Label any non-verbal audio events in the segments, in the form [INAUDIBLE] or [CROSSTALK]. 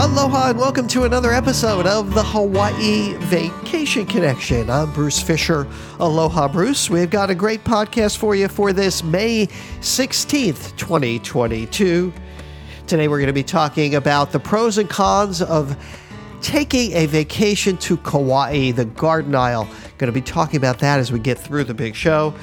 Aloha and welcome to another episode of the Hawaii Vacation Connection. I'm Bruce Fisher. Aloha, Bruce. We've got a great podcast for you for this May 16th, 2022. Today we're going to be talking about the pros and cons of taking a vacation to Kauai, the Garden Isle. Going to be talking about that as we get through the big show.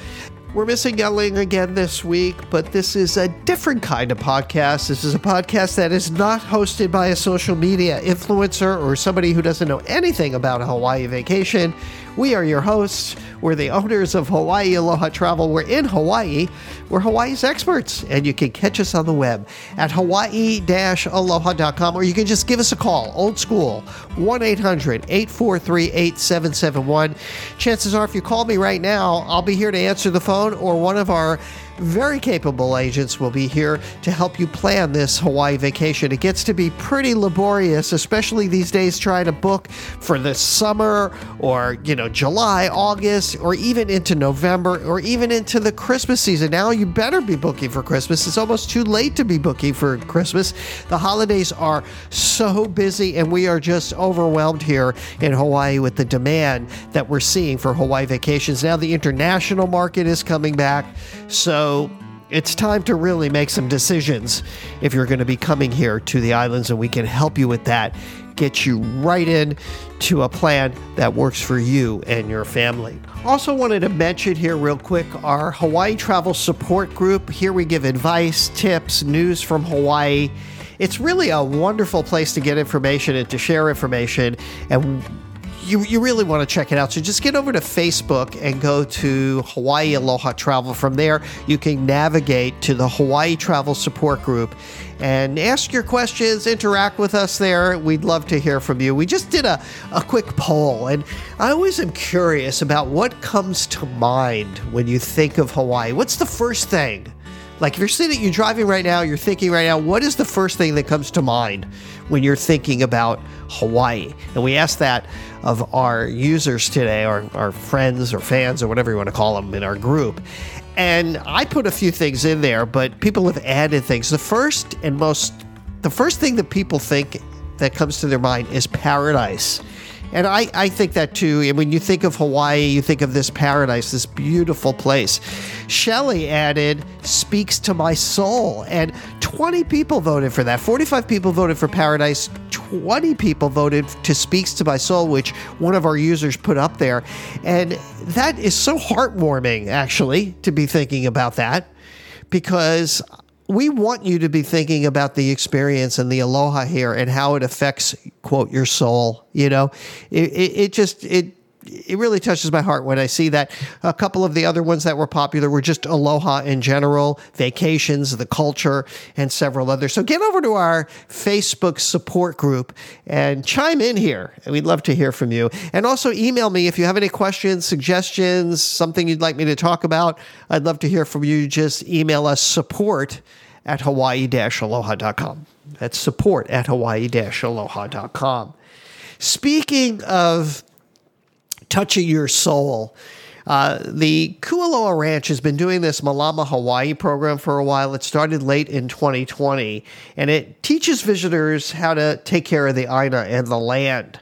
We're missing yelling again this week, but this is a different kind of podcast. This is a podcast that is not hosted by a social media influencer or somebody who doesn't know anything about a Hawaii vacation. We are your hosts. We're the owners of Hawaii Aloha Travel. We're in Hawaii. We're Hawaii's experts, and you can catch us on the web at hawaii aloha.com or you can just give us a call, old school, 1 800 843 8771. Chances are, if you call me right now, I'll be here to answer the phone or one of our very capable agents will be here to help you plan this Hawaii vacation. It gets to be pretty laborious, especially these days trying to book for the summer or, you know, July, August, or even into November or even into the Christmas season. Now you better be booking for Christmas. It's almost too late to be booking for Christmas. The holidays are so busy and we are just overwhelmed here in Hawaii with the demand that we're seeing for Hawaii vacations. Now the international market is coming back. So so it's time to really make some decisions if you're going to be coming here to the islands, and we can help you with that. Get you right in to a plan that works for you and your family. Also, wanted to mention here, real quick, our Hawaii Travel Support Group. Here we give advice, tips, news from Hawaii. It's really a wonderful place to get information and to share information. And you, you really want to check it out. So just get over to Facebook and go to Hawaii Aloha Travel. From there, you can navigate to the Hawaii Travel Support Group and ask your questions, interact with us there. We'd love to hear from you. We just did a, a quick poll, and I always am curious about what comes to mind when you think of Hawaii. What's the first thing? Like if you're sitting, you're driving right now, you're thinking right now, what is the first thing that comes to mind when you're thinking about Hawaii? And we asked that of our users today, our, our friends or fans or whatever you want to call them in our group. And I put a few things in there, but people have added things. The first and most, the first thing that people think that comes to their mind is paradise. And I, I think that too. And when you think of Hawaii, you think of this paradise, this beautiful place. Shelley added, speaks to my soul. And 20 people voted for that. 45 people voted for paradise. 20 people voted to speaks to my soul, which one of our users put up there. And that is so heartwarming, actually, to be thinking about that because we want you to be thinking about the experience and the aloha here and how it affects quote your soul you know? It, it, it, just it it really touches my heart when I see that. A couple of the other ones that were popular were just aloha in general, vacations, the culture, and several others. So get over to our Facebook support group and chime in here. We'd love to hear from you. And also email me if you have any questions, suggestions, something you'd like me to talk about. I'd love to hear from you. Just email us support at hawaii-aloha.com. That's support at hawaii-aloha.com. Speaking of touching your soul, uh, the Kualoa Ranch has been doing this Malama Hawaii program for a while. It started late in 2020, and it teaches visitors how to take care of the Aina and the land.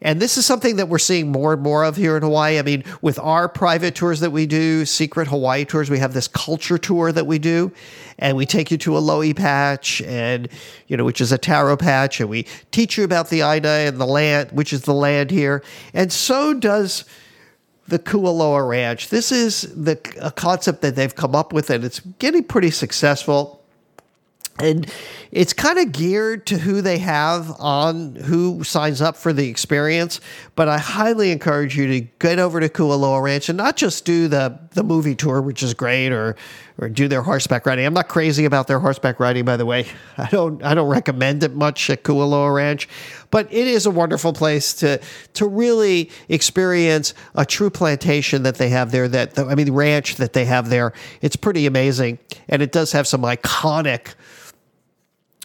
And this is something that we're seeing more and more of here in Hawaii. I mean, with our private tours that we do, secret Hawaii tours, we have this culture tour that we do, and we take you to a lo'i patch, and you know, which is a taro patch, and we teach you about the Aina and the land, which is the land here, and so does the Kualoa Ranch. This is the a concept that they've come up with, and it's getting pretty successful and it's kind of geared to who they have on who signs up for the experience but i highly encourage you to get over to kualoa ranch and not just do the the movie tour which is great or or do their horseback riding. I'm not crazy about their horseback riding by the way. [LAUGHS] I don't i don't recommend it much at kualoa ranch but it is a wonderful place to to really experience a true plantation that they have there that i mean the ranch that they have there. It's pretty amazing and it does have some iconic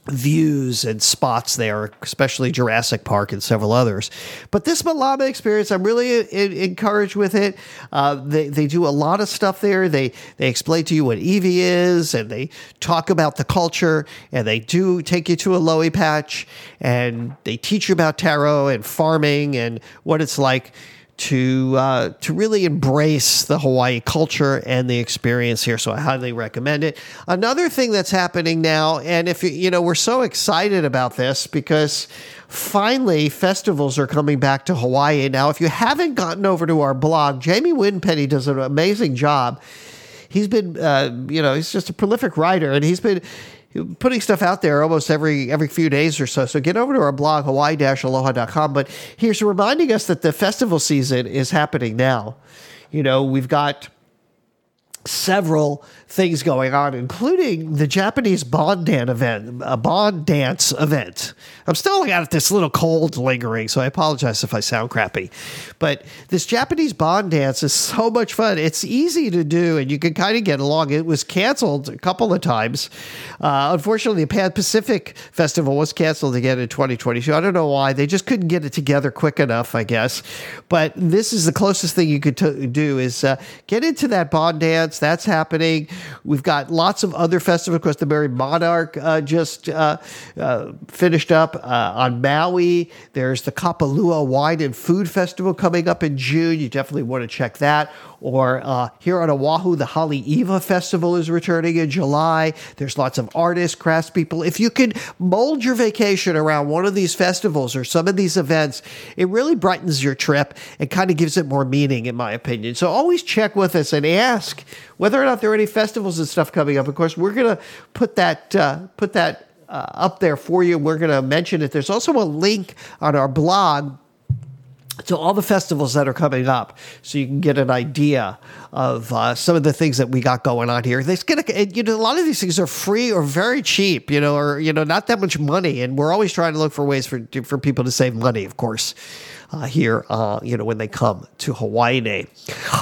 views and spots there, especially Jurassic Park and several others. But this Malama experience, I'm really encouraged with it. Uh, they, they do a lot of stuff there. They they explain to you what Eevee is, and they talk about the culture, and they do take you to a lo'i patch, and they teach you about taro and farming and what it's like to uh, to really embrace the Hawaii culture and the experience here. So I highly recommend it. Another thing that's happening now, and if you you know we're so excited about this because finally festivals are coming back to Hawaii. Now, if you haven't gotten over to our blog, Jamie Winpenny does an amazing job. He's been, uh, you know, he's just a prolific writer, and he's been putting stuff out there almost every every few days or so. So get over to our blog, hawaii-aloha.com. But here's reminding us that the festival season is happening now. You know, we've got several things going on, including the Japanese Bon dance event, a Bon dance event. I'm still got this little cold lingering, so I apologize if I sound crappy. But this Japanese Bon dance is so much fun. It's easy to do, and you can kind of get along. It was canceled a couple of times. Uh, unfortunately, the Pan Pacific Festival was canceled again in 2022. I don't know why. They just couldn't get it together quick enough, I guess. But this is the closest thing you could t- do is uh, get into that Bon dance. That's happening. We've got lots of other festivals. Of course, the Merrie Monarch uh, just uh, uh, finished up uh, on Maui. There's the Kapalua Wine and Food Festival coming up in June. You definitely want to check that. Or uh, here on Oahu, the Haleiwa Festival is returning in July. There's lots of artists, craftspeople. If you could mold your vacation around one of these festivals or some of these events, it really brightens your trip and kind of gives it more meaning, in my opinion. So always check with us and ask whether or not there are any festivals and stuff coming up. Of course, we're going to put that uh, put that uh, up there for you. We're going to mention it. There's also a link on our blog to all the festivals that are coming up so you can get an idea of uh, some of the things that we got going on here they get you know a lot of these things are free or very cheap you know or you know not that much money and we're always trying to look for ways for for people to save money of course uh, here, uh, you know, when they come to Hawaii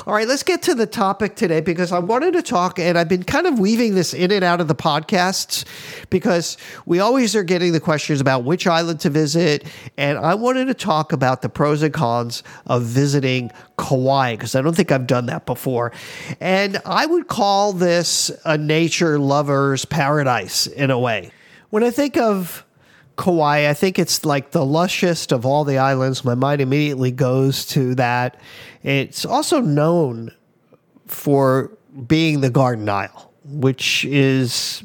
All right, let's get to the topic today because I wanted to talk, and I've been kind of weaving this in and out of the podcasts because we always are getting the questions about which island to visit, and I wanted to talk about the pros and cons of visiting Kauai because I don't think I've done that before. And I would call this a nature lover's paradise in a way. When I think of Kauai. I think it's like the lushest of all the islands. My mind immediately goes to that. It's also known for being the Garden Isle, which is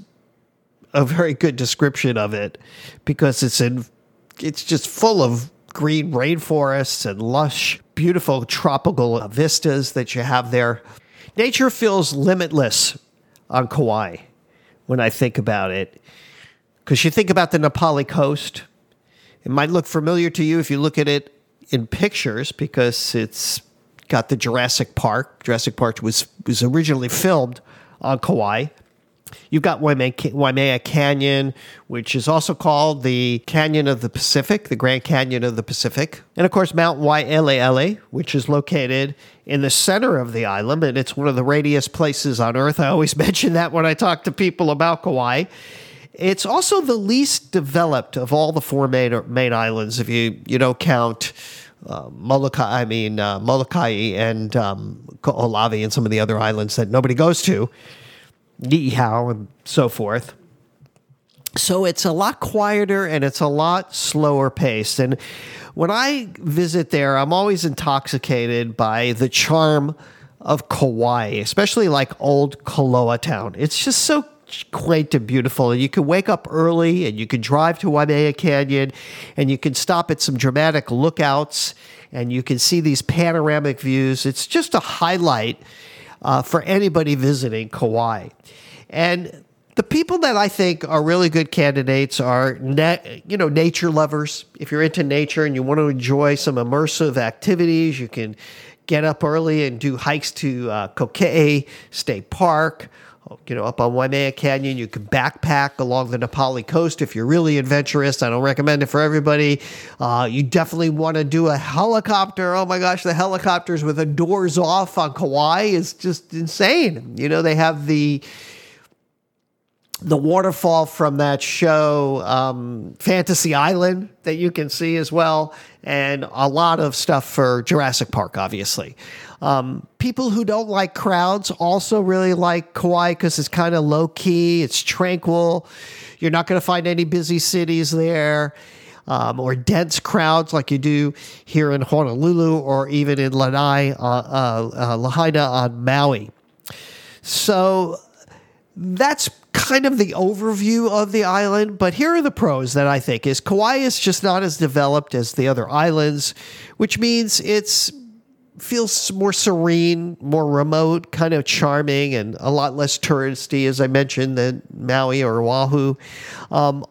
a very good description of it because it's in it's just full of green rainforests and lush, beautiful tropical vistas that you have there. Nature feels limitless on Kauai when I think about it. Because you think about the Na Pali coast, it might look familiar to you if you look at it in pictures because it's got the Jurassic Park. Jurassic Park was, was originally filmed on Kauai. You've got Waimea Canyon, which is also called the Canyon of the Pacific, the Grand Canyon of the Pacific. And of course, Mount Waialeale, which is located in the center of the island, and it's one of the radius places on Earth. I always [LAUGHS] mention that when I talk to people about Kauai. It's also the least developed of all the four main main islands, if you you don't count uh, Molokai. I mean uh, Molokai and um, and some of the other islands that nobody goes to, Niihau and so forth. So it's a lot quieter and it's a lot slower paced. And when I visit there, I'm always intoxicated by the charm of Kauai, especially like old Koloa town. It's just so quaint and beautiful. And you can wake up early and you can drive to Waimea Canyon and you can stop at some dramatic lookouts and you can see these panoramic views. It's just a highlight uh, for anybody visiting Kauai. And the people that I think are really good candidates are, you know, nature lovers. If you're into nature and you want to enjoy some immersive activities, you can get up early and do hikes to uh, Kokee State Park you know, up on Waimea Canyon. You can backpack along the Na Pali coast if you're really adventurous. I don't recommend it for everybody. Uh, you definitely want to do a helicopter. Oh my gosh, the helicopters with the doors off on Kauai is just insane. You know, they have the the waterfall from that show, um, Fantasy Island, that you can see as well, and a lot of stuff for Jurassic Park, obviously. Um, people who don't like crowds also really like Kauai because it's kind of low key, it's tranquil. You're not going to find any busy cities there. Um, or dense crowds like you do here in Honolulu or even in Lanai, uh, uh, uh, Lahaina on Maui. So that's kind of the overview of the island, but here are the pros that I think is Kauai is just not as developed as the other islands, which means it's feels more serene, more remote, kind of charming, and a lot less touristy, as I mentioned, than Maui or Oahu. Um,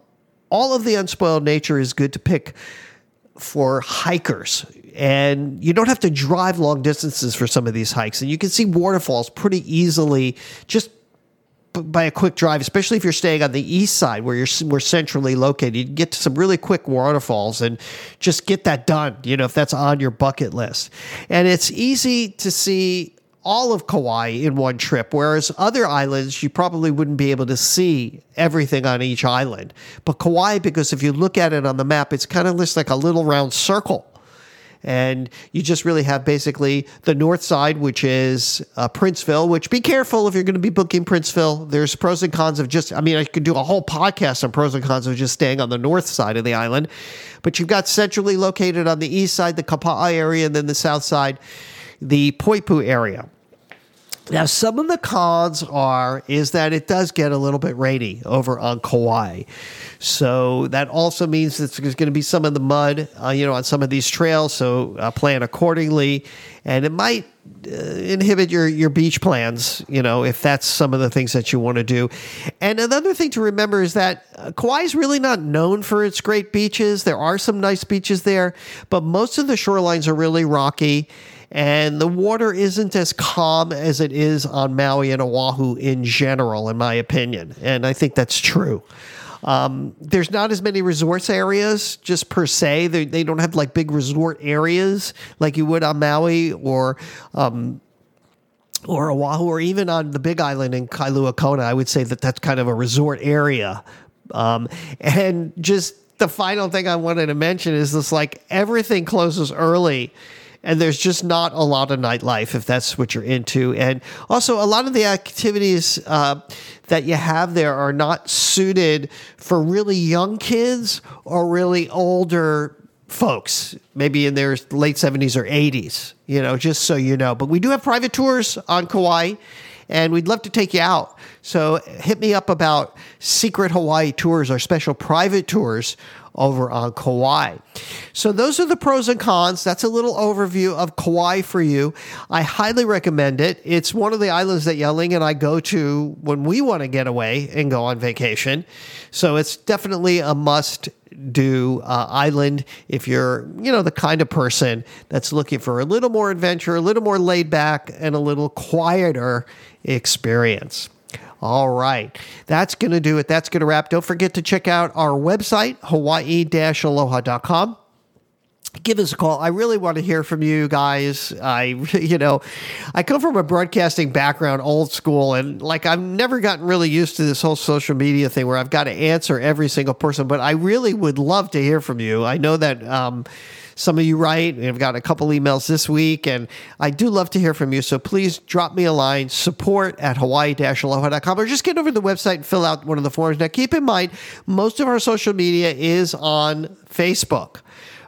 all of the unspoiled nature is good to pick for hikers. And you don't have to drive long distances for some of these hikes. And you can see waterfalls pretty easily just by a quick drive, especially if you're staying on the east side where you're more centrally located. You can get to some really quick waterfalls and just get that done, you know, if that's on your bucket list. And it's easy to see all of Kauai in one trip, whereas other islands, you probably wouldn't be able to see everything on each island. But Kauai, because if you look at it on the map, it's kind of looks like a little round circle and you just really have basically the north side, which is uh, Princeville. Which be careful if you're going to be booking Princeville. There's pros and cons of just. I mean, I could do a whole podcast on pros and cons of just staying on the north side of the island, but you've got centrally located on the east side, the Kapa'a area, and then the south side, the Poipu area. Now, some of the cons are is that it does get a little bit rainy over on Kauai, so that also means that there's going to be some of the mud, uh, you know, on some of these trails. So uh, plan accordingly, and it might uh, inhibit your your beach plans, you know, if that's some of the things that you want to do. And another thing to remember is that uh, Kauai is really not known for its great beaches. There are some nice beaches there, but most of the shorelines are really rocky and the water isn't as calm as it is on Maui and Oahu in general, in my opinion. And I think that's true. Um, there's not as many resorts areas just per se. They, they don't have like big resort areas like you would on Maui or um, or Oahu or even on the Big Island in Kailua Kona. I would say that that's kind of a resort area. Um, and just the final thing I wanted to mention is this: like everything closes early and there's just not a lot of nightlife if that's what you're into. And also, a lot of the activities uh, that you have there are not suited for really young kids or really older folks, maybe in their late 70s or 80s, you know, just so you know. But we do have private tours on Kauai and we'd love to take you out. So hit me up about Secret Hawaii Tours, our special private tours over on Kauai. So those are the pros and cons. That's a little overview of Kauai for you. I highly recommend it. It's one of the islands that Yelling and I go to when we want to get away and go on vacation. So it's definitely a must do uh, island if you're you know the kind of person that's looking for a little more adventure a little more laid back and a little quieter experience all right. That's going to do it. That's going to wrap. Don't forget to check out our website, hawaii aloha.com give us a call. I really want to hear from you guys. I, [LAUGHS] you know, I come from a broadcasting background, old school, and like I've never gotten really used to this whole social media thing where I've got to answer every single person. But I really would love to hear from you. I know that. Um, some of you write. We've got a couple emails this week, and I do love to hear from you. So please drop me a line, support at hawaii-aloha.com, or just get over to the website and fill out one of the forms. Now, keep in mind, most of our social media is on Facebook.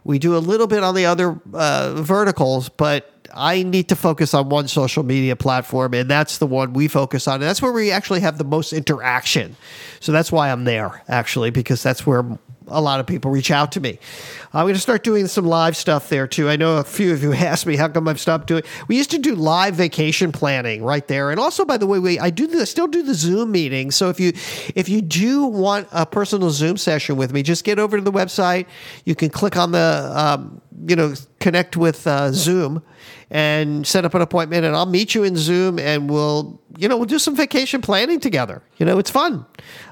We do a little bit on the other uh, verticals, but I need to focus on one social media platform, and that's the one we focus on. And that's where we actually have the most interaction. So that's why I'm there, actually, because that's where a lot of people reach out to me. I'm going to start doing some live stuff there too. I know a few of you [LAUGHS] asked me how come I've stopped doing. We used to do live vacation planning right there, and also by the way, we I do the, still do the Zoom meeting. So if you if you do want a personal Zoom session with me, just get over to the website. You can click on the um, you know connect with uh, Zoom and set up an appointment, and I'll meet you in Zoom, and we'll you know we'll do some vacation planning together. You know, it's fun.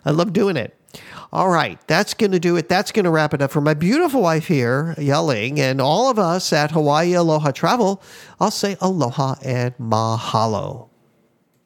I love doing it. All right, that's going to do it. That's going to wrap it up for my beautiful wife here, yelling, and all of us at Hawaii Aloha Travel. I'll say aloha and mahalo.